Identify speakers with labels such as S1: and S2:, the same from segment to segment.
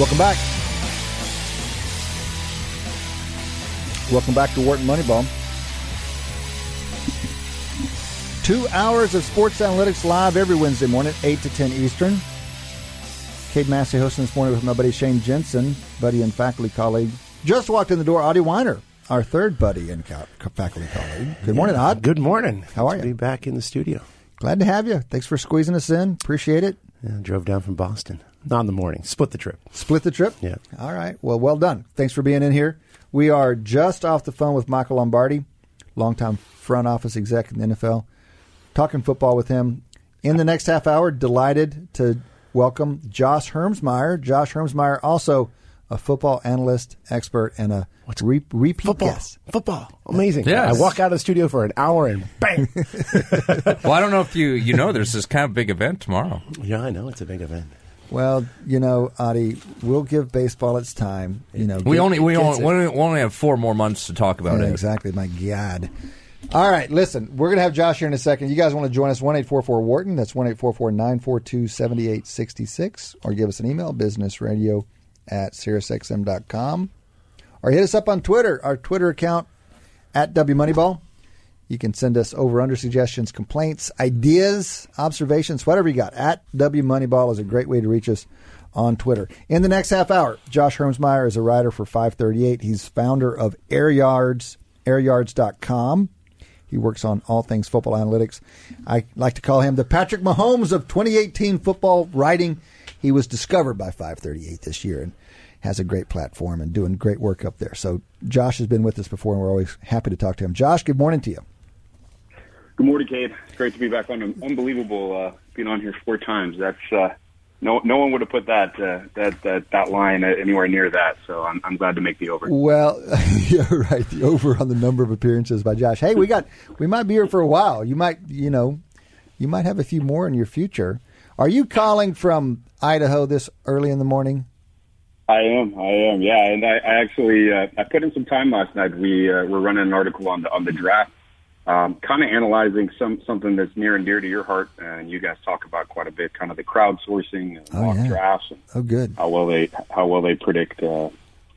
S1: Welcome back. Welcome back to Wharton Moneyball. Two hours of sports analytics live every Wednesday morning, 8 to 10 Eastern. Cade Massey hosting this morning with my buddy Shane Jensen, buddy and faculty colleague. Just walked in the door, Adi Wyner, our third buddy and co- faculty colleague. Good morning, Odd.
S2: Good morning.
S1: How are
S2: Good
S1: you?
S2: Be back in the studio.
S1: Glad to have you. Thanks for squeezing us in. Appreciate it.
S2: Yeah, drove down from Boston. Not in the morning. Split the trip.
S1: Split the trip?
S2: Yeah.
S1: All right. Well, well done. Thanks for being in here. We are just off the phone with Michael Lombardi, longtime front office exec in the NFL, talking football with him. In the next half hour, delighted to welcome Josh Hermsmeyer. Josh Hermsmeyer, also a football analyst, expert, and a What's re- repeat
S2: Football.
S1: guest.
S2: Football. Amazing.
S3: Yes.
S2: I walk out of the studio for an hour and bang.
S3: Well, I don't know if you you know there's this kind of big event tomorrow.
S2: yeah, I know. It's a big event.
S1: Well, you know, Adi, we'll give baseball its time. You know,
S3: We
S1: get-
S3: only we only, we only have four more months to talk about
S1: Yeah,
S3: it.
S1: exactly. My God. All right, listen, we're going to have Josh here in a second. You guys want to join us, One eight four four Wharton. That's 1 942 7866. Or give us an email, businessradio at SiriusXM.com. Or hit us up on Twitter, our Twitter account at WMoneyball. You can send us over under suggestions, complaints, ideas, observations, whatever you got. At WMoneyball is a great way to reach us on Twitter. In the next half hour, Josh Hermsmeyer is a writer for 538. He's founder of Air Yards, airyards.com. He works on all things football analytics. I like to call him the Patrick Mahomes of 2018 football writing. He was discovered by 538 this year and has a great platform and doing great work up there. So Josh has been with us before, and we're always happy to talk to him. Josh, good morning to you.
S4: Good morning, Cade. It's great to be back on. Unbelievable uh, being on here four times. That's uh, no no one would have put that uh, that that that line anywhere near that. So I'm I'm glad to make the over.
S1: Well, yeah, right. The over on the number of appearances by Josh. Hey, we got we might be here for a while. You might, you know, you might have a few more in your future. Are you calling from Idaho this early in the morning?
S4: I am, I am, yeah. And I, I actually uh, I put in some time last night. We uh, were running an article on the on the draft, um, kind of analyzing some something that's near and dear to your heart, and you guys talk about quite a bit, kind of the crowdsourcing and
S1: Oh,
S4: mock
S1: yeah.
S4: drafts and
S1: Oh, good.
S4: how well they how well they predict uh,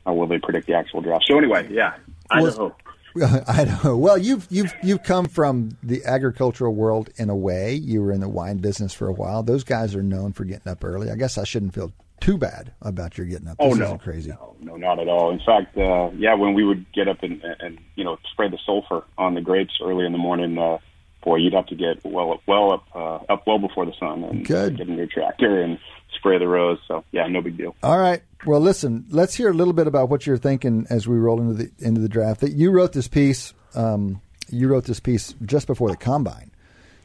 S4: how well they predict the actual draft. So anyway, yeah, Idaho.
S1: Idaho. Well, you've you've you've come from the agricultural world in a way. You were in the wine business for a while. Those guys are known for getting up early. I guess I shouldn't feel too bad about your getting up.
S4: Oh no,
S1: isn't crazy.
S4: No, no, not at all. In fact, uh, yeah, when we would get up and, and you know spray the sulfur on the grapes early in the morning, uh, boy, you'd have to get well up, well up, uh, up well before the sun, and
S1: Good.
S4: get in your tractor and spray the rows. So yeah, no big deal.
S1: All right. Well, listen. Let's hear a little bit about what you're thinking as we roll into the into the draft. That you wrote this piece. Um, you wrote this piece just before the combine.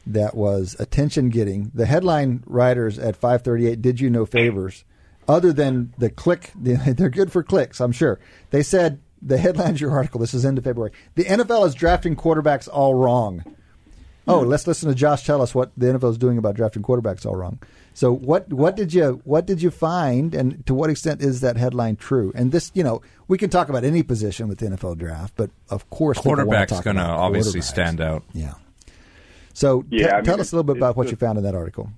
S1: That was attention getting. The headline writers at 538 did you no favors, other than the click. They're good for clicks, I'm sure. They said the headlines your article. This is end of February. The NFL is drafting quarterbacks all wrong. Oh, hmm. let's listen to Josh tell us what the NFL is doing about drafting quarterbacks all wrong. So what what did you what did you find, and to what extent is that headline true? And this, you know, we can talk about any position with the NFL draft, but of course, people wanna
S3: Quarterback's
S1: talk
S3: going to obviously stand out.
S1: Yeah. So
S4: Yeah,
S1: te-
S4: I mean,
S1: tell us a little bit about what
S4: it's
S1: you found in that article.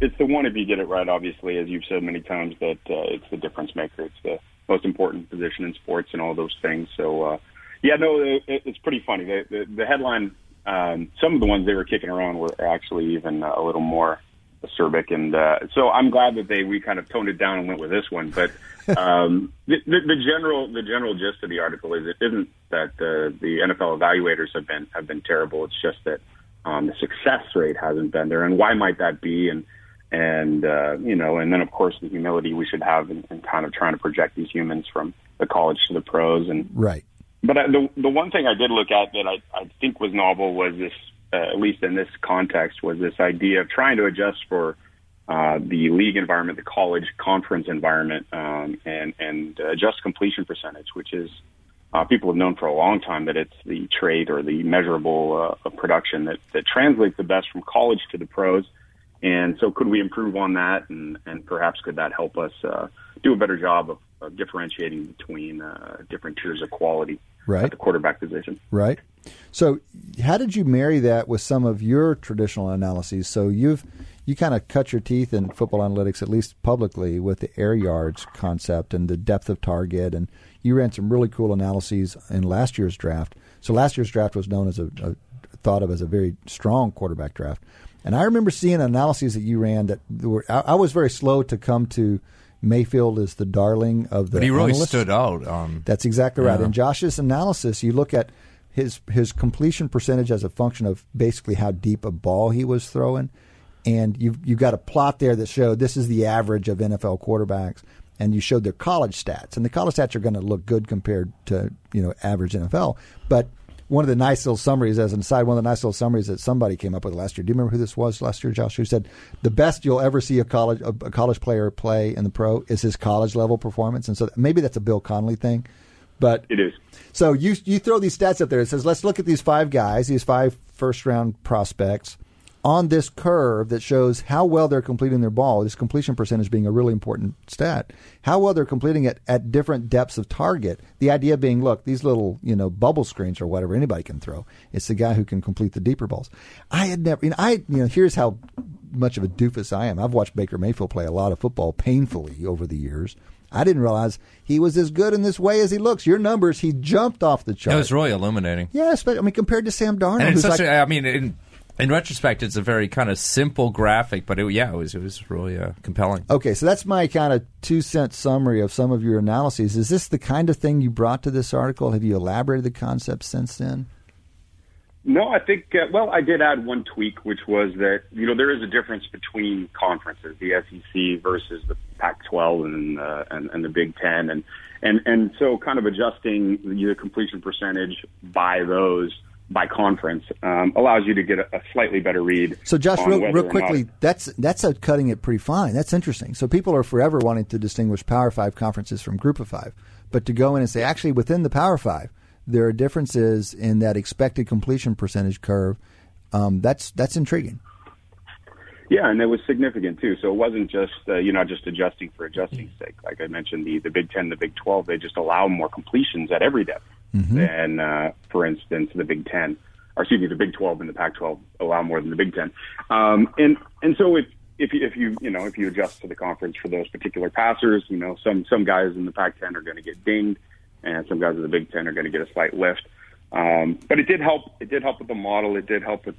S4: It's the one if you get it right. Obviously, as you've said many times, that uh, it's the difference maker. It's the most important position in sports and all those things. So uh, yeah, no, it, it's pretty funny. The, the, the headline. Um, some of the ones they were kicking around were actually even uh, a little more acerbic, and uh, so I'm glad that they we kind of toned it down and went with this one. But um, the, the, the general the general gist of the article is it isn't that uh, the NFL evaluators have been have been terrible. It's just that um, the success rate hasn't been there, and why might that be? And and uh, you know, and then of course the humility we should have in, in kind of trying to project these humans from the college to the pros, and
S1: Right.
S4: but I, the the one thing I did look at that I, I think was novel was this, uh, at least in this context, was this idea of trying to adjust for uh, the league environment, the college conference environment, um, and and adjust completion percentage, which is uh, people have known for a long time that it's the trade or the measurable uh, of production that that translates the best from college to the pros. And so, could we improve on that, and, and perhaps could that help us uh, do a better job of, of differentiating between uh, different tiers of quality
S1: Right.
S4: at the quarterback position?
S1: Right. So, how did you marry that with some of your traditional analyses? So you've you kind of cut your teeth in football analytics, at least publicly, with the air yards concept and the depth of target. And you ran some really cool analyses in last year's draft. So last year's draft was known as a, a thought of as a very strong quarterback draft. And I remember seeing analyses that you ran that were. I, I was very slow to come to Mayfield as the darling of the.
S3: But he really
S1: analysts.
S3: stood out. Um,
S1: That's exactly right.
S3: Yeah.
S1: In Josh's analysis, you look at his his completion percentage as a function of basically how deep a ball he was throwing, and you've you've got a plot there that showed this is the average of NFL quarterbacks, and you showed their college stats, and the college stats are going to look good compared to you know average NFL, but. One of the nice little summaries, as an aside, one of the nice little summaries that somebody came up with last year. Do you remember who this was last year, Josh? Who said the best you'll ever see a college a, a college player play in the pro is his college level performance, and so maybe that's a Bill Connolly thing, but
S4: It is.
S1: so you you throw these stats up there. It says, let's look at these five guys, these five first round prospects, on this curve that shows how well they're completing their ball. This completion percentage being a really important stat. How well they're completing it at different depths of target. The idea being, look, these little you know bubble screens or whatever anybody can throw. It's the guy who can complete the deeper balls. I had never. You know, I you know here's how much of a doofus I am. I've watched Baker Mayfield play a lot of football painfully over the years. I didn't realize he was as good in this way as he looks. Your numbers, he jumped off the chart.
S3: it was really illuminating.
S1: Yes, but I mean, compared to Sam Darnold,
S3: And it's
S1: who's
S3: such
S1: like,
S3: a, I mean, in, in retrospect, it's a very kind of simple graphic, but it, yeah, it was it was really uh, compelling.
S1: okay, so that's my kind of two cent summary of some of your analyses. Is this the kind of thing you brought to this article? Have you elaborated the concept since then?
S4: No, I think, uh, well, I did add one tweak, which was that, you know, there is a difference between conferences, the SEC versus the Pac 12 and, uh, and, and the Big Ten. And, and, and so kind of adjusting the completion percentage by those, by conference, um, allows you to get a, a slightly better read.
S1: So, Josh, real, real quickly,
S4: not-
S1: that's that's cutting it pretty fine. That's interesting. So, people are forever wanting to distinguish Power Five conferences from Group of Five, but to go in and say actually within the Power Five, there are differences in that expected completion percentage curve. Um, that's that's intriguing.
S4: Yeah, and it was significant too. So it wasn't just uh, you know just adjusting for adjusting's sake. Like I mentioned, the the Big Ten, the Big Twelve, they just allow more completions at every depth than, uh, for instance, the Big Ten, or excuse me, the Big Twelve and the Pac twelve allow more than the Big Ten. Um, and and so if if you, if you you know if you adjust to the conference for those particular passers, you know some some guys in the Pac ten are going to get dinged, and some guys in the Big Ten are going to get a slight lift. Um, but it did help. It did help with the model. It did help with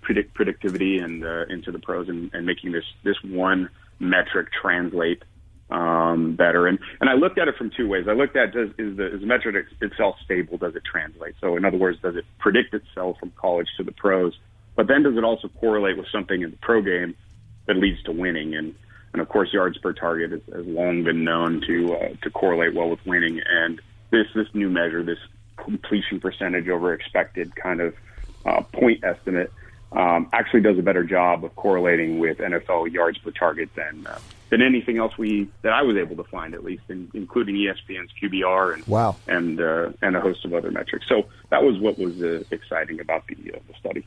S4: predict predictivity and uh, into the pros and, and making this this one metric translate um, better. And and I looked at it from two ways. I looked at does is the is the metric itself stable? Does it translate? So in other words, does it predict itself from college to the pros? But then does it also correlate with something in the pro game that leads to winning? And and of course, yards per target has, has long been known to uh, to correlate well with winning. And this this new measure, this completion percentage over expected kind of uh, point estimate, um, actually does a better job of correlating with NFL yards per target than uh, than anything else we that I was able to find, at least, in, including ESPN's QBR and
S1: Wow.
S4: and uh, and a host of other metrics. So that was what was uh, exciting about the uh, the study.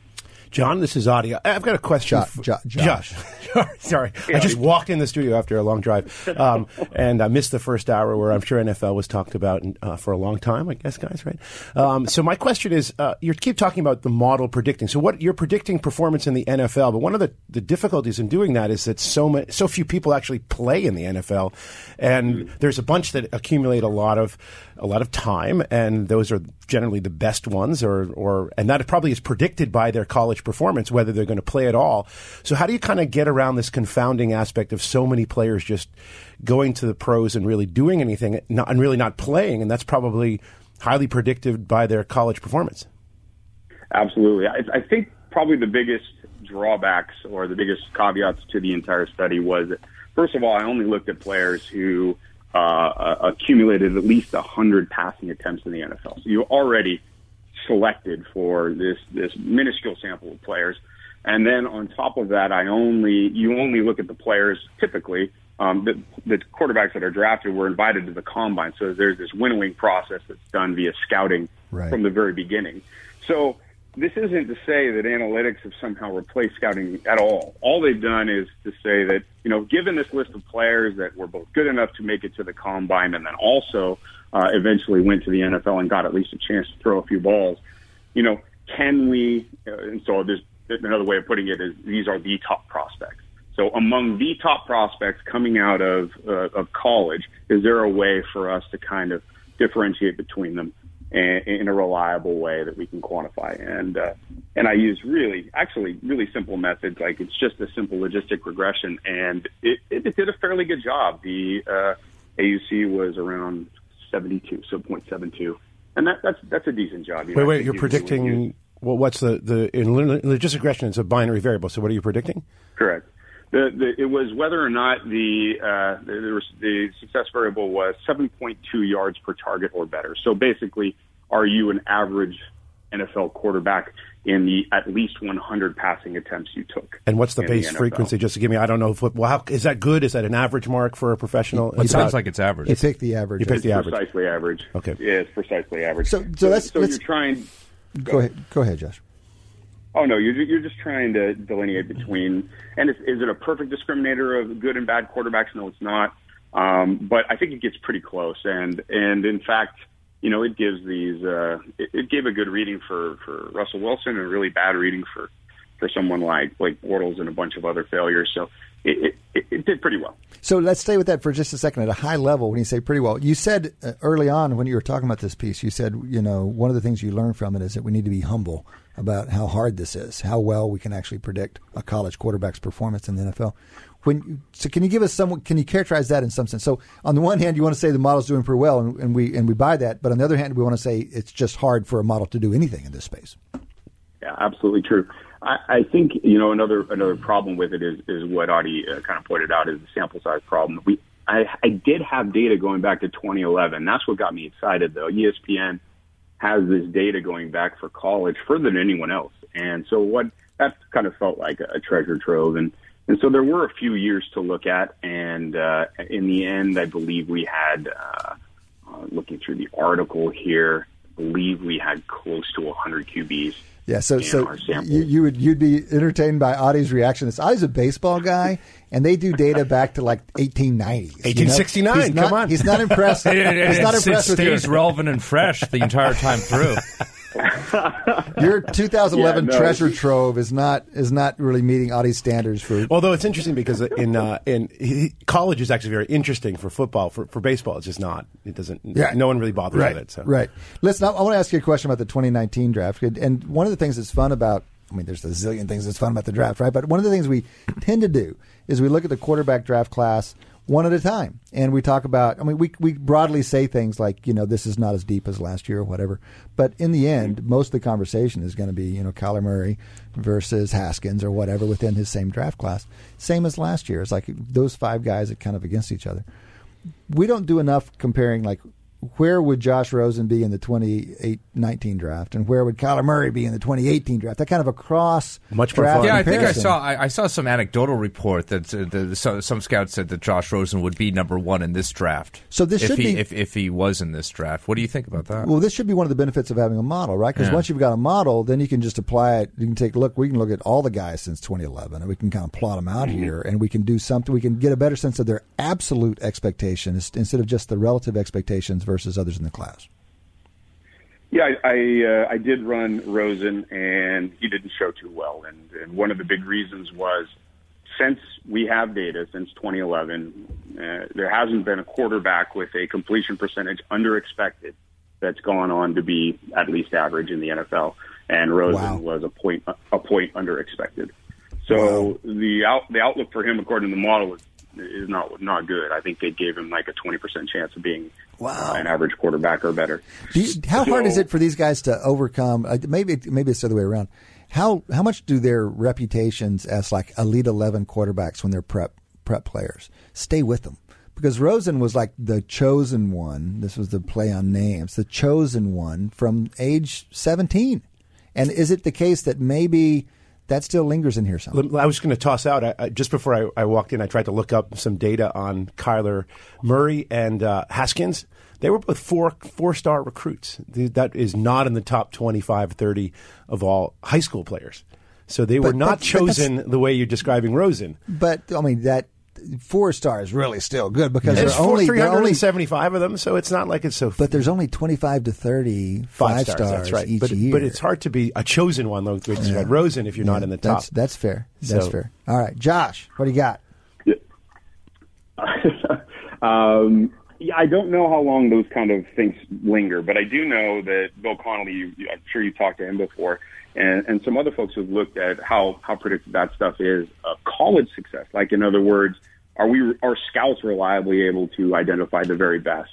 S2: John, this is audio. I've got a question.
S1: Jo-
S2: for-
S1: Jo- Josh.
S2: Sorry, I just walked in the studio after a long drive, um, and I missed the first hour where I'm sure NFL was talked about uh, for a long time. I guess, guys, right? Um, so my question is, uh, you keep talking about the model predicting. So what you're predicting performance in the NFL, but one of the, the difficulties in doing that is that so many, so few people actually play in the NFL, and there's a bunch that accumulate a lot of a lot of time, and those are generally the best ones, or or and that probably is predicted by their college performance whether they're going to play at all. So how do you kind of get around this confounding aspect of so many players just going to the pros and really doing anything, not, and really not playing, and that's probably highly predicted by their college performance.
S4: Absolutely. I, I think probably the biggest drawbacks or the biggest caveats to the entire study was first of all, I only looked at players who uh, accumulated at least 100 passing attempts in the NFL. So you already selected for this, this minuscule sample of players. And then on top of that, I only, you only look at the players typically um, the, the quarterbacks that are drafted were invited to the combine. So there's this winnowing process that's done via scouting
S1: Right.
S4: from the very beginning. So this isn't to say that analytics have somehow replaced scouting at all. All they've done is to say that, you know, given this list of players that were both good enough to make it to the combine and then also uh, eventually went to the NFL and got at least a chance to throw a few balls, you know, can we, uh, and so there's another way of putting it is these are the top prospects. So among the top prospects coming out of uh, of college, is there a way for us to kind of differentiate between them in, in a reliable way that we can quantify? And uh, and I use really, actually, really simple methods. Like it's just a simple logistic regression, and it, it, it did a fairly good job. The uh, AUC was around 72, so 0.72, and that, that's that's a decent job.
S2: You wait, know, wait, you're predicting. Well, what's the the in logistic regression? It's a binary variable. So what are you predicting?
S4: Correct. The, the, it was whether or not the, uh, the the success variable was 7.2 yards per target or better. So basically, are you an average NFL quarterback in the at least 100 passing attempts you took?
S2: And what's the base the frequency? Just to give me, I don't know. If, well, how, is that good? Is that an average mark for a professional?
S3: It, sounds like it's average.
S1: You pick the average.
S2: You pick the average.
S4: Precisely average.
S2: Okay.
S4: Yeah, it's precisely average.
S1: So, so, let's,
S4: so
S1: let's,
S4: you're trying.
S1: Go, go ahead. Go ahead, Josh.
S4: Oh no, you're you're just trying to delineate between, and is, is it a perfect discriminator of good and bad quarterbacks? No, it's not. Um, but I think it gets pretty close, and and in fact, you know, it gives these. Uh, it, it gave a good reading for for Russell Wilson and a really bad reading for for someone like Blake Bortles and a bunch of other failures. So it, it, it, did pretty well.
S1: So let's stay with that for just a second. At a high level, when you say pretty well, you said uh, early on when you were talking about this piece, you said, you know, one of the things you learned from it is that we need to be humble about how hard this is, how well we can actually predict a college quarterback's performance in the NFL. When so, can you give us some? Can you characterize that in some sense? So, on the one hand, you want to say the model's doing pretty well, and, and we and we buy that. But on the other hand, we want to say it's just hard for a model to do anything in this space.
S4: Yeah, absolutely true. I, I think you know another another problem with it is is what Adi uh, kind of pointed out is the sample size problem. We I, I did have data going back to 2011. That's what got me excited, though. ESPN has this data going back for college further than anyone else, and so what that kind of felt like a, a treasure trove. And and so there were a few years to look at, and uh, in the end, I believe we had uh, uh, looking through the article here. I believe we had close to 100 QBs
S1: yeah, so so you, you, would you'd be entertained by Adi's reaction. This Adi's a baseball guy, and they do data back to like 1890,
S2: 1869. You know? Come
S1: not,
S2: on,
S1: he's not impressed. he's not impressed
S3: it
S1: with
S3: stays relevant and fresh the entire time through.
S1: Your 2011
S4: yeah, no,
S1: treasure trove is not is not really meeting Adi's standards for.
S2: Although it's interesting because in uh, in he, college is actually very interesting for football. For, for baseball, it's just not. It doesn't. Yeah. No one really bothers
S1: right.
S2: with it. So.
S1: Right. Listen, I, I want to ask you a question about the 2019 draft. And one of the things that's fun about I mean, there's a zillion things that's fun about the draft, right? But one of the things we tend to do is we look at the quarterback draft class one at a time. And we talk about, I mean, we, we broadly say things like, you know, this is not as deep as last year or whatever. But in the end, most of the conversation is going to be, you know, Kyler Murray versus Haskins or whatever within his same draft class. Same as last year. It's like those five guys are kind of against each other. We don't do enough comparing, like, where would Josh Rosen be in the 2019 draft, and where would Kyler Murray be in the 2018 draft? That kind of a cross
S2: much more
S3: Yeah,
S1: I
S3: think I saw I, I, saw some anecdotal report that uh, the, so, some scouts said that Josh Rosen would be number one in this draft.
S1: So this
S3: if
S1: should
S3: he,
S1: be
S3: if, if he was in this draft. What do you think about that?
S1: Well, this should be one of the benefits of having a model, right? Because
S3: Yeah.
S1: once you've got a model, then you can just apply it. You can take look. We can look at all the guys since 2011, and we can kind of plot them out here, and we can do something. We can get a better sense of their absolute expectations instead of just the relative expectations versus others in the class.
S4: Yeah, I I, uh, I did run Rosen, and he didn't show too well. And, and one of the big reasons was since we have data since 2011, uh, there hasn't been a quarterback with a completion percentage under expected that's gone on to be at least average in the NFL. And Rosen
S1: Wow.
S4: was a point a point under expected. So the out the outlook for him, according to the model, is is not not good. I think they gave him like a 20 percent chance of being
S1: Wow.
S4: an average quarterback or better.
S1: Do you, how hard is it for these guys to overcome? Uh, maybe maybe it's the other way around. How how much do their reputations as like elite eleven quarterbacks when they're prep prep players stay with them? Because Rosen was like the chosen one. This was the play on names, the chosen one from age seventeen. And is it the case that maybe that still lingers in here some?
S2: I was going to toss out I, I, just before I, I walked in. I tried to look up some data on Kyler Murray and uh, Haskins. They were both four four star recruits. That is not in the top 25, 30 of all high school players. So they were not
S1: but
S2: chosen the way you're describing Rosen.
S1: But I mean that four stars really still good because
S2: There's
S1: they're only
S2: three
S1: they're only
S2: seventy-five of them, so it's not like it's so.
S1: but there's only 25 to 30 five, stars,
S2: That's right.
S1: each
S2: but,
S1: year.
S2: but it's hard to be a chosen one, though. Which yeah. Rosen, if you're
S1: Yeah,
S2: not in the top.
S1: That's, that's fair. That's
S2: So-
S1: fair. All right, Josh, what do you got?
S4: um, yeah, I don't know how long those kind of things linger, but I do know that Bill Connolly, you, you- I'm sure you talked to him before, and, and some other folks have looked at how, how predictive that stuff is of college success. Like, in other words, are we are scouts reliably able to identify the very best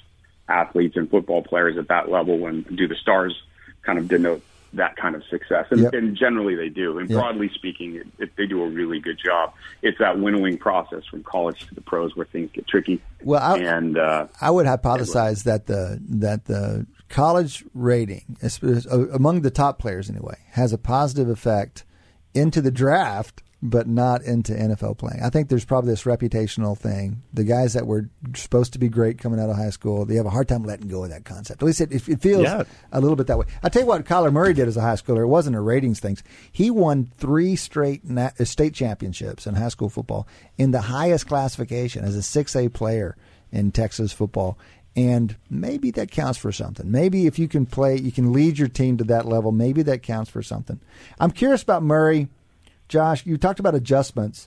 S4: athletes and football players at that level, and do the stars kind of denote that kind of success? And,
S1: Yep.
S4: and generally they do. And
S1: Yep.
S4: broadly speaking, it, it, they do a really good job. It's that winnowing process from college to the pros where things get tricky.
S1: Well, I-
S4: and uh,
S1: I would hypothesize that the that the college rating, uh, among the top players anyway, has a positive effect into the draft, but not into NFL playing. I think there's probably this reputational thing. The guys that were supposed to be great coming out of high school, they have a hard time letting go of that concept. At least it, it feels
S2: Yeah.
S1: a little bit that way. I tell you what, Kyler Murray did as a high schooler. It wasn't a ratings thing. He won three straight na- uh, state championships in high school football in the highest classification as a six A player in Texas football. And maybe that counts for something. Maybe if you can play, you can lead your team to that level. Maybe that counts for something. I'm curious about Murray. Josh, you talked about adjustments.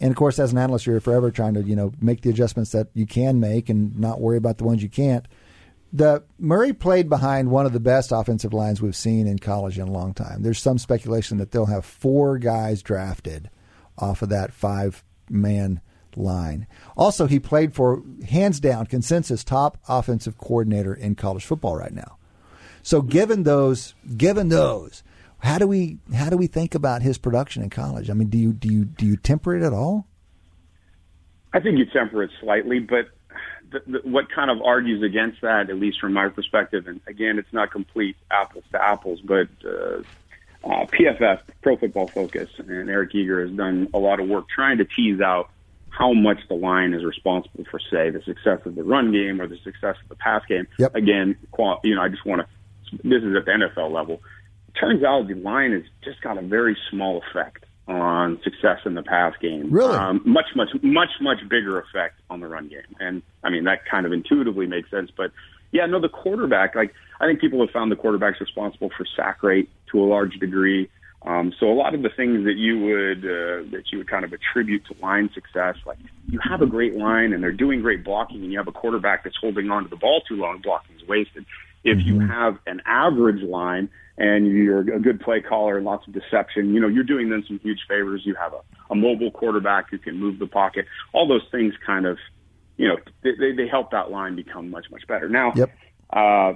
S1: And of course, as an analyst, you're forever trying to, you know, make the adjustments that you can make and not worry about the ones you can't. The Murray played behind one of the best offensive lines we've seen in college in a long time. There's some speculation that they'll have four guys drafted off of that five man line. Also, he played for hands down consensus top offensive coordinator in college football right now. So given those given those, how do we how do we think about his production in college? I mean, do you do you do you temper it at all?
S4: I think you temper it slightly, but the, the, what kind of argues against that, at least from my perspective, and again, it's not complete apples to apples, but uh, uh, PFF, Pro Football Focus, and Eric Eager has done a lot of work trying to tease out how much the line is responsible for, say, the success of the run game or the success of the pass game.
S1: Yep.
S4: Again, qual- you know, I just want to. This is at the NFL level. Turns out the line has just got a very small effect on success in the pass game.
S1: Really?
S4: Um, much, much, much, much bigger effect on the run game. And I mean, that kind of intuitively makes sense. But yeah, no, the quarterback, like, I think people have found the quarterback's responsible for sack rate to a large degree. Um, so a lot of the things that you would uh, that you would kind of attribute to line success, like you have a great line and they're doing great blocking, and you have a quarterback that's holding on to the ball too long, blocking is wasted. If you have an average line and you're a good play caller and lots of deception, you know you're doing them some huge favors. You have a, a mobile quarterback who can move the pocket. All those things kind of, you know, they, they, they help that line become much much better. Now,
S1: Yep.
S4: uh,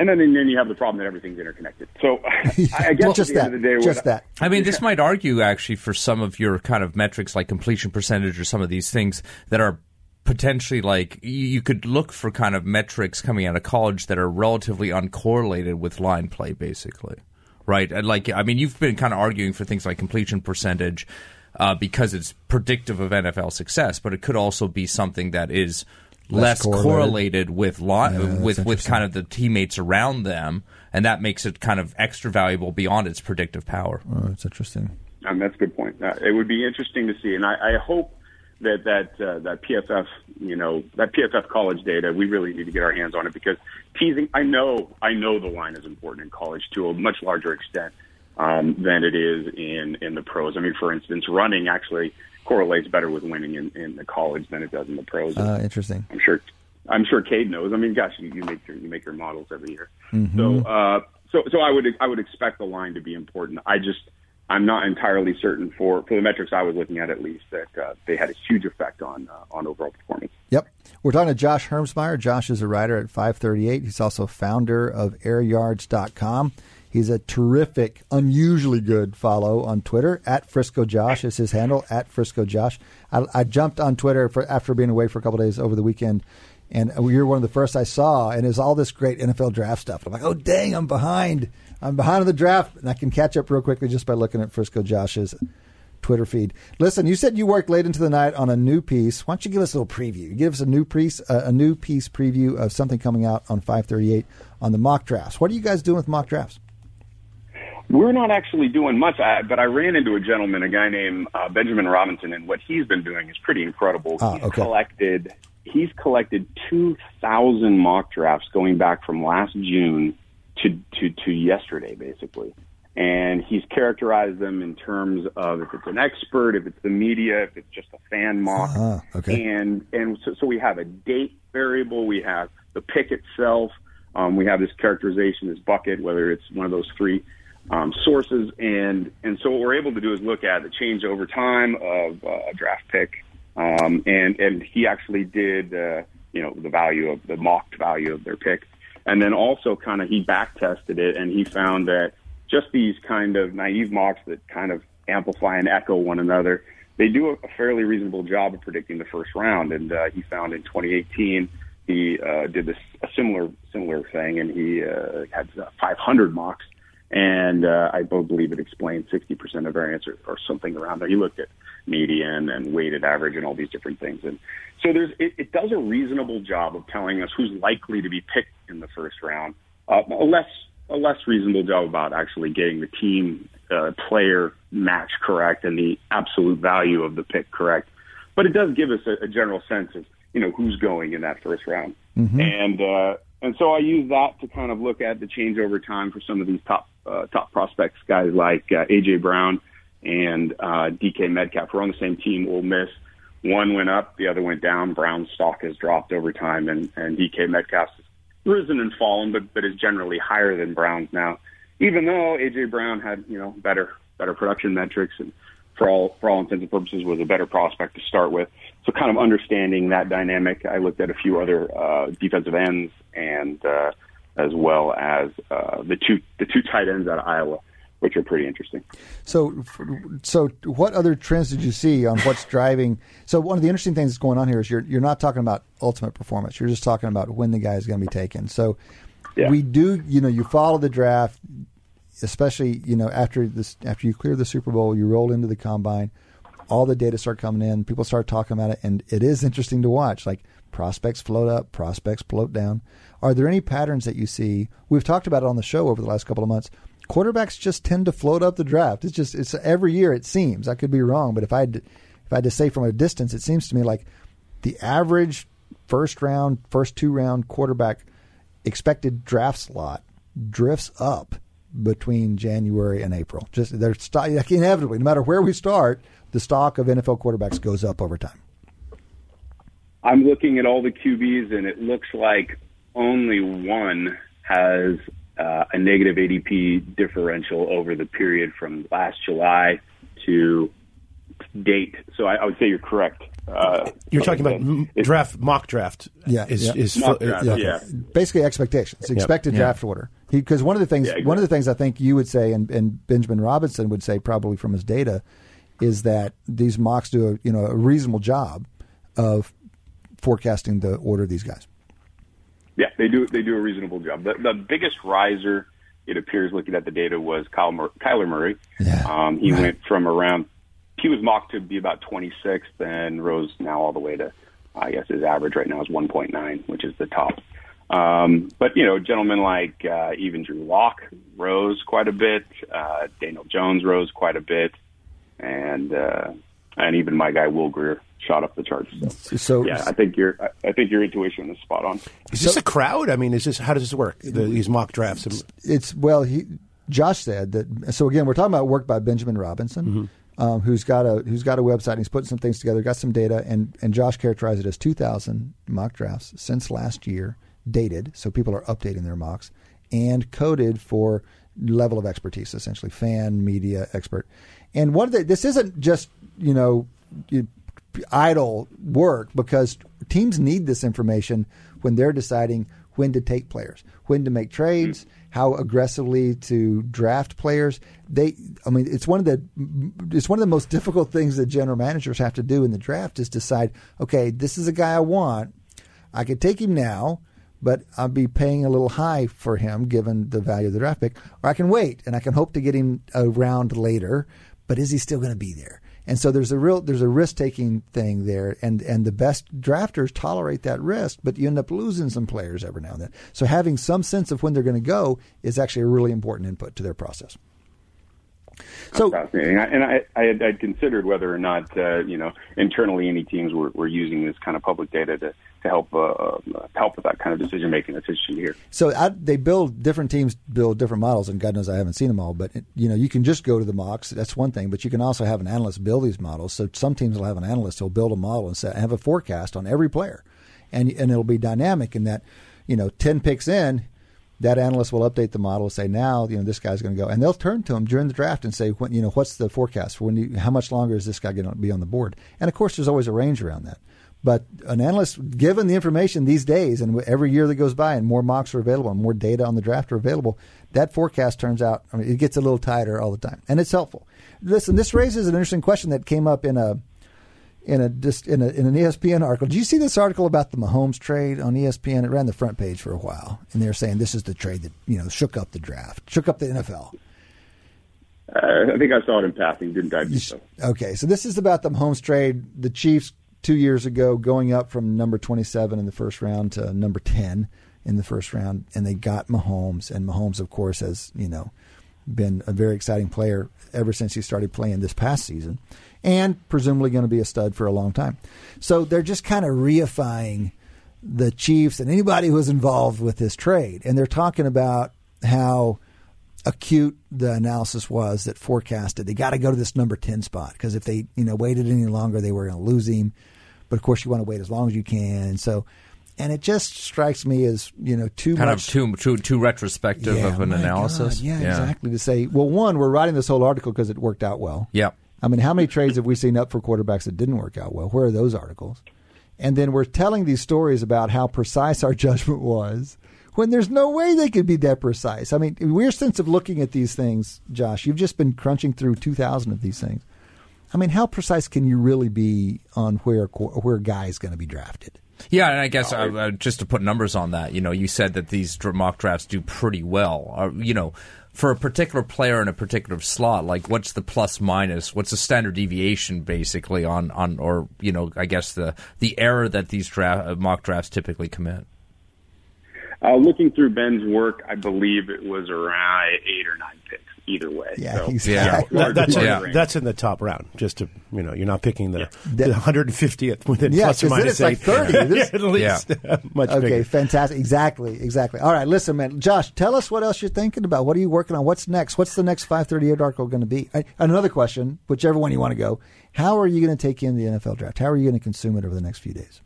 S4: and then and then you have the problem that everything's interconnected. So I, I guess
S1: well,
S4: at
S1: just
S4: the
S1: that.
S4: end of the day,
S1: just that.
S3: I mean, this might argue actually for some of your kind of metrics like completion percentage or some of these things that are potentially like you, you could look for kind of metrics coming out of college that are relatively uncorrelated with line play, basically, right? And like, I mean, you've been kind of arguing for things like completion percentage uh, because it's predictive of NFL success, but it could also be something that is
S1: Less
S3: less,
S1: correlated.
S3: correlated, with li-
S1: Yeah,
S3: with with kind of the teammates around them, and that makes it kind of extra valuable beyond its predictive power.
S1: Oh, that's interesting.
S4: Um, that's a good point. Uh, it would be interesting to see, and I, I hope that that uh, that PFF, you know, that PFF college data, we really need to get our hands on it because teasing. I know, I know the line is important in college to a much larger extent um, than it is in in the pros. I mean, for instance, running actually correlates better with winning in, in the college than it does in the pros.
S1: Uh, interesting.
S4: I'm sure. I'm sure Cade knows. I mean, gosh, you, you make your you make your models every year. So, uh, so so I would I would expect the line to be important. I just I'm not entirely certain for for the metrics I was looking at at least that uh, they had a huge effect on uh, on overall performance.
S1: Yep. We're talking to Josh Hermsmeyer. Josh is a writer at 538. He's also founder of airyards.com. He's a terrific, unusually good follow on Twitter. At Frisco Josh is his handle, at Frisco Josh. I, I jumped on Twitter for, after being away for a couple days over the weekend, and you're one of the first I saw, and it's all this great NFL draft stuff. I'm like, oh, dang, I'm behind. I'm behind on the draft, and I can catch up real quickly just by looking at Frisco Josh's Twitter feed. Listen, you said you worked late into the night on a new piece. Why don't you give us a little preview? Give us a new piece, a new piece preview of something coming out on 538 on the mock drafts. What are you guys doing with mock drafts?
S4: We're not actually doing much, I, but I ran into a gentleman, a guy named uh, Benjamin Robinson, and what he's been doing is pretty incredible.
S1: Ah,
S4: he's
S1: okay.
S4: collected he's collected two thousand mock drafts going back from last June to to to yesterday, basically. And he's characterized them in terms of if it's an expert, if it's the media, if it's just a fan mock.
S1: Ah, okay.
S4: And and so, so we have a date variable, we have the pick itself, um, we have this characterization, this bucket, whether it's one of those three um, sources, and and so what we're able to do is look at the change over time of uh, a draft pick, um, and and he actually did uh, you know the value of the mocked value of their pick, and then also kind of he back tested it, and he found that just these kind of naive mocks that kind of amplify and echo one another, they do a, a fairly reasonable job of predicting the first round, and uh, he found in 2018 he uh, did this a similar similar thing, and he uh, had uh, 500 mocks, and uh, I believe it explains 60% of variance or, or something around there. He looked at median and weighted average and all these different things, and so there's it, it does a reasonable job of telling us who's likely to be picked in the first round. Uh, a less a less reasonable job about actually getting the team uh, player match correct and the absolute value of the pick correct. But it does give us a, a general sense of you know who's going in that first round, and uh, and so I use that to kind of look at the change over time for some of these top uh, top prospects, guys like uh, AJ Brown and uh, DK Metcalf. We're on the same team. Ole Miss. One went up, the other went down. Brown's stock has dropped over time, and and DK Metcalf's has risen and fallen, but but is generally higher than Brown's now. Even though AJ Brown had you know better better production metrics and for all for all intents and purposes was a better prospect to start with. So kind of understanding that dynamic, I looked at a few other uh, defensive ends and uh, as well as uh, the two the two tight ends out of Iowa, which are pretty interesting.
S1: So, so what other trends did you see on what's driving? So, one of the interesting things that's going on here is you're you're not talking about ultimate performance. You're just talking about when the guy is going to be taken. So,
S4: Yeah.
S1: we do, you know, you follow the draft, especially you know after this after you clear the Super Bowl, you roll into the combine, all the data start coming in, people start talking about it, and it is interesting to watch. Like prospects float up, prospects float down. Are there any patterns that you see? We've talked about it on the show over the last couple of months. Quarterbacks just tend to float up the draft. It's just it's every year. It seems I could be wrong, but if I if I had to say from a distance, it seems to me like the average first round, first two round quarterback expected draft slot drifts up between January and April. Just they're like inevitably, no matter where we start, the stock of NFL quarterbacks goes up over time.
S4: I'm looking at all the QBs, and it looks like only one has uh, a negative ADP differential over the period from last July to date. So I, I would say you're correct. Uh,
S2: You're talking about m- draft, mock draft.
S1: Yeah,
S2: is,
S1: yeah.
S2: is
S4: Mock
S2: fo-
S4: draft,
S2: yeah.
S4: yeah.
S1: Basically, expectations, expected draft order. Because one of the things,
S4: Yeah,
S1: one of the things I think you would say, and, and Benjamin Robinson would say, probably from his data, is that these mocks do a you know a reasonable job of forecasting the order of these guys.
S4: Yeah, they do. They do a reasonable job. The, the biggest riser, it appears, looking at the data, was Kyle Mur- Kyler Murray.
S1: Yeah,
S4: Um, he
S1: right.
S4: went from around. He was mocked to be about 26th, and rose now all the way to. I guess his average right now is 1.9, which is the top. Um, but you know, gentlemen like uh, even Drew Lock rose quite a bit. Uh, Daniel Jones rose quite a bit, and uh, and even my guy Will Grier shot up the charts. So,
S1: So
S4: yeah, I think your I- I think your intuition is spot on.
S2: Is this a crowd? I mean, is this how does this work? The, these mock drafts.
S1: it's well he Josh said that so again we're talking about work by Benjamin Robinson um, who's got a who's got a website and he's putting some things together got some data and and Josh characterized it as 2000 mock drafts since last year dated so people are updating their mocks and coded for level of expertise essentially fan media expert and one of the this isn't just you know you- idle work because teams need this information when they're deciding when to take players, when to make trades, mm-hmm. how aggressively to draft players. They, I mean, it's one of the it's one of the most difficult things that general managers have to do in the draft is decide, okay, this is a guy I want. I could take him now, but I'll be paying a little high for him given the value of the draft pick, or I can wait and I can hope to get him around later. But is he still going to be there? And so there's a real there's a risk taking thing there, and and the best drafters tolerate that risk, but you end up losing some players every now and then. So having some sense of when they're going to go is actually a really important input to their process. So
S4: fascinating. I, and I, I had I'd considered whether or not uh, you know internally any teams were, were using this kind of public data to to help uh, uh, help with that kind of decision making that's interesting here.
S1: So I, they build different teams build different models, and God knows I haven't seen them all. But you know, you can just go to the mocks. That's one thing, but you can also have an analyst build these models. So some teams will have an analyst who'll build a model and say, have a forecast on every player, and and it'll be dynamic in that, you know, ten picks in. That analyst will update the model and say, now, you know, this guy's going to go, and they'll turn to him during the draft and say, when, you know, what's the forecast for when you, how much longer is this guy going to be on the board? And of course, there's always a range around that. But an analyst, given the information these days, and every year that goes by, and more mocks are available, and more data on the draft are available, that forecast turns out, I mean, it gets a little tighter all the time, and it's helpful. Listen, this raises an interesting question that came up in a in a in, a, in an ESPN article. Did you see this article about the Mahomes trade on ESPN? It ran the front page for a while, and they're saying this is the trade that you know shook up the draft, shook up the NFL.
S4: Uh, I think I saw it in passing. Didn't I? deep.
S1: Okay, so this is about the Mahomes trade. The Chiefs two years ago going up from number 27 in the first round to number 10 in the first round, and they got Mahomes. And Mahomes, of course, has you know been a very exciting player ever since he started playing this past season, and presumably going to be a stud for a long time. So they're just kind of reifying the Chiefs and anybody who was involved with this trade, and they're talking about how acute the analysis was that forecasted they got to go to this number 10 spot because if they you know waited any longer they were going to lose him but of course you want to wait as long as you can and so and it just strikes me as you know too
S3: kind
S1: much
S3: of too too too retrospective
S1: yeah,
S3: of an analysis.
S1: God, yeah, exactly. To say, well, one, we're writing this whole article because it worked out well.
S3: Yep.
S1: I mean, how many trades have we seen up for quarterbacks that didn't work out well? Where are those articles? And then we're telling these stories about how precise our judgment was when there's no way they could be that precise. I mean, we're sense of looking at these things, Josh. You've just been crunching through 2,000 of these things. I mean, how precise can you really be on where where a guy is going to be drafted?
S3: Yeah, and I guess uh, uh, just to put numbers on that, you know, you said that these mock drafts do pretty well. Uh, you know, for a particular player in a particular slot, like what's the plus minus? What's the standard deviation basically on on or you know, I guess the the error that these draft, uh, mock drafts typically commit.
S4: Uh, looking through Ben's work, I believe it was around eight or nine picks either way.
S1: Yeah,
S4: so,
S1: exactly.
S2: That, that's,
S3: Yeah.
S2: in, that's in the top round. Just to you know, you're not picking the,
S1: That-
S2: the 150th within
S1: Yeah,
S2: plus or
S1: then
S2: minus
S1: it's like
S2: eight.
S1: 30. This-
S2: at least much
S1: Okay,
S2: bigger.
S1: fantastic. Exactly, exactly. All right, listen, man. Josh, tell us what else you're thinking about. What are you working on? What's next? What's the next 538 article going to be? Uh, Another question, whichever one you want to go. How are you going to take in the NFL draft? How are you going to consume it over the next few days?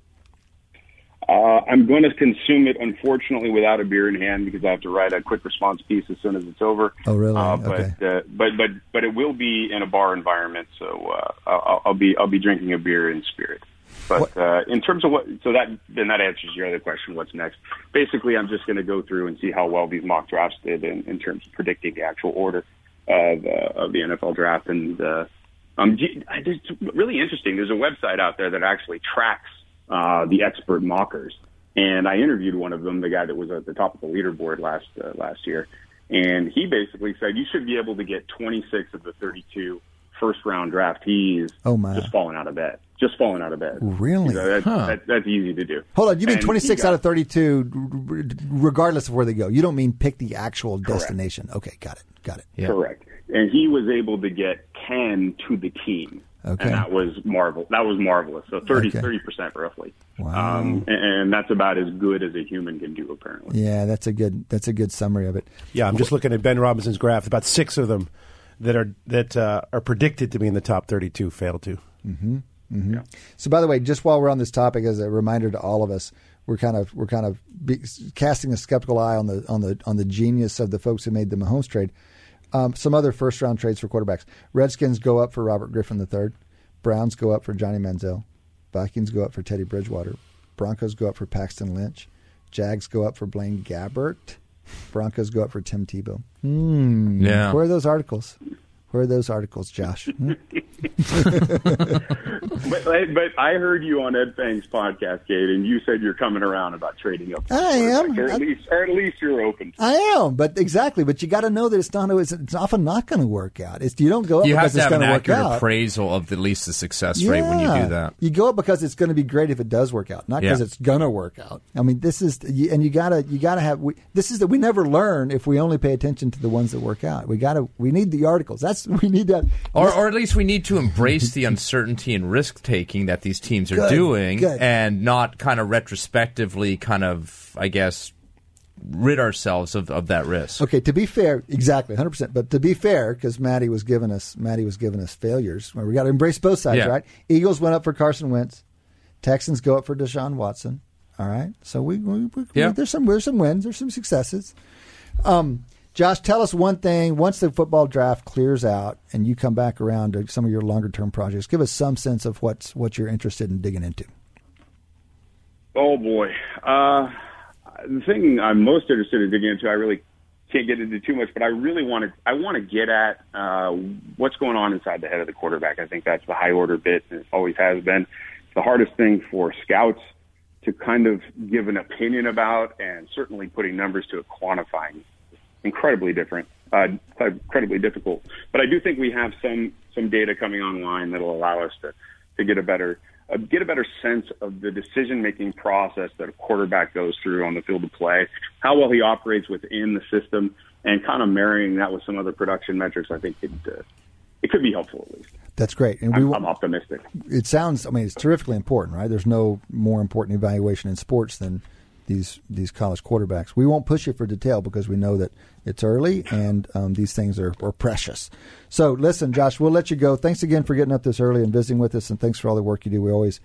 S4: Uh, I'm going to consume it, unfortunately, without a beer in hand because I have to write a quick response piece as soon as it's over.
S1: Oh, really?
S4: Uh, but,
S1: Okay.
S4: uh, but but but it will be in a bar environment, so uh, I'll, I'll be I'll be drinking a beer in spirit. But uh, in terms of what, so that then that answers your other question. What's next? Basically, I'm just going to go through and see how well these mock drafts did in, in terms of predicting the actual order of uh, of the NFL draft. And uh, um, it's really interesting. There's a website out there that actually tracks uh, the expert mockers. And I interviewed one of them, the guy that was at the top of the leaderboard last uh, last year, and he basically said you should be able to get 26 of the 32 first round draftees
S1: Oh, my.
S4: just falling out of bed, just falling out of bed.
S1: Really?
S4: So that's, that, that's easy to do.
S1: Hold on, you mean
S4: And
S1: 26
S4: got-
S1: out of 32, r- r- regardless of where they go. You don't mean pick the actual destination. Okay, got it, got it.
S3: Yeah.
S4: Correct. And he was able to get 10 to the team.
S1: Okay.
S4: And that was marvel. That was marvelous. So 30
S1: Okay.
S4: percent roughly.
S1: Wow.
S4: Um, and, and that's about as good as a human can do, apparently.
S1: Yeah, that's a good that's a good summary of it.
S2: Yeah, I'm just looking at Ben Robinson's graph. About six of them that are that uh, are predicted to be in the top 32 failed to. Hmm.
S1: So, by the way, just while we're on this topic, as a reminder to all of us, we're kind of we're kind of be, casting a skeptical eye on the on the on the genius of the folks who made the Mahomes trade. Um, some other first round trades for quarterbacks: Redskins go up for Robert Griffin III, Browns go up for Johnny Manziel, Vikings go up for Teddy Bridgewater, Broncos go up for Paxton Lynch, Jags go up for Blaine Gabbert, Broncos go up for Tim Tebow. Hmm.
S3: Yeah.
S1: Where are those articles? Where are those articles, Josh? Hmm?
S4: But, but I heard you on Ed Feng's podcast, Cade, and you said you're coming around about trading up. for
S1: I am.
S4: Or at
S1: I-
S4: least, or at least you're open. to
S1: I am, but exactly. But you got to know that it's not. It's, it's often not going to work out. It's you don't go up
S3: You have
S1: because
S3: to
S1: it's
S3: have
S1: going
S3: an
S1: to work
S3: accurate
S1: out.
S3: appraisal of the, at least the success rate when you do that.
S1: You go up because it's going to be great if it does work out, not because
S3: Yeah.
S1: it's going to work out. I mean, this is and you gotta you gotta have. We, this is that we never learn if we only pay attention to the ones that work out. We gotta we need the articles. That's Yes, we need that.
S3: Or, or at least we need to embrace the uncertainty and risk taking that these teams are
S1: Good,
S3: doing
S1: good.
S3: and not kind of retrospectively kind of, I guess, rid ourselves of, of that risk.
S1: Okay, to be fair, exactly, hundred percent. But to be fair, because Maddie was giving us Maddie was giving us failures. Well, we got to embrace both sides,
S3: Yeah.
S1: right? Eagles went up for Carson Wentz. Texans go up for Deshaun Watson. All right, so we, we, we
S3: Yeah.
S1: there's some there's some wins, there's some successes. Um, Josh, tell us one thing. Once the football draft clears out and you come back around to some of your longer term projects, give us some sense of what's what you're interested in digging into.
S4: Oh boy, uh, the thing I'm most interested in digging into, I really can't get into too much, but I really want to. I want to get at uh, what's going on inside the head of the quarterback. I think that's the high order bit, and it always has been. It's the hardest thing for scouts to kind of give an opinion about, and certainly putting numbers to it, quantifying. Incredibly different, uh, incredibly difficult. But I do think we have some some data coming online that'll allow us to to get a better uh, get a better sense of the decision making process that a quarterback goes through on the field of play, how well he operates within the system, and kind of marrying that with some other production metrics. I think it uh, it could be helpful at least.
S1: That's great, and we
S4: I'm, I'm optimistic.
S1: it sounds. I mean, it's terrifically important, right? There's no more important evaluation in sports than these these college quarterbacks. We won't push you for detail because we know that it's early and um, these things are, are precious. So, listen, Josh, we'll let you go. Thanks again for getting up this early and visiting with us, and thanks for all the work you do. We always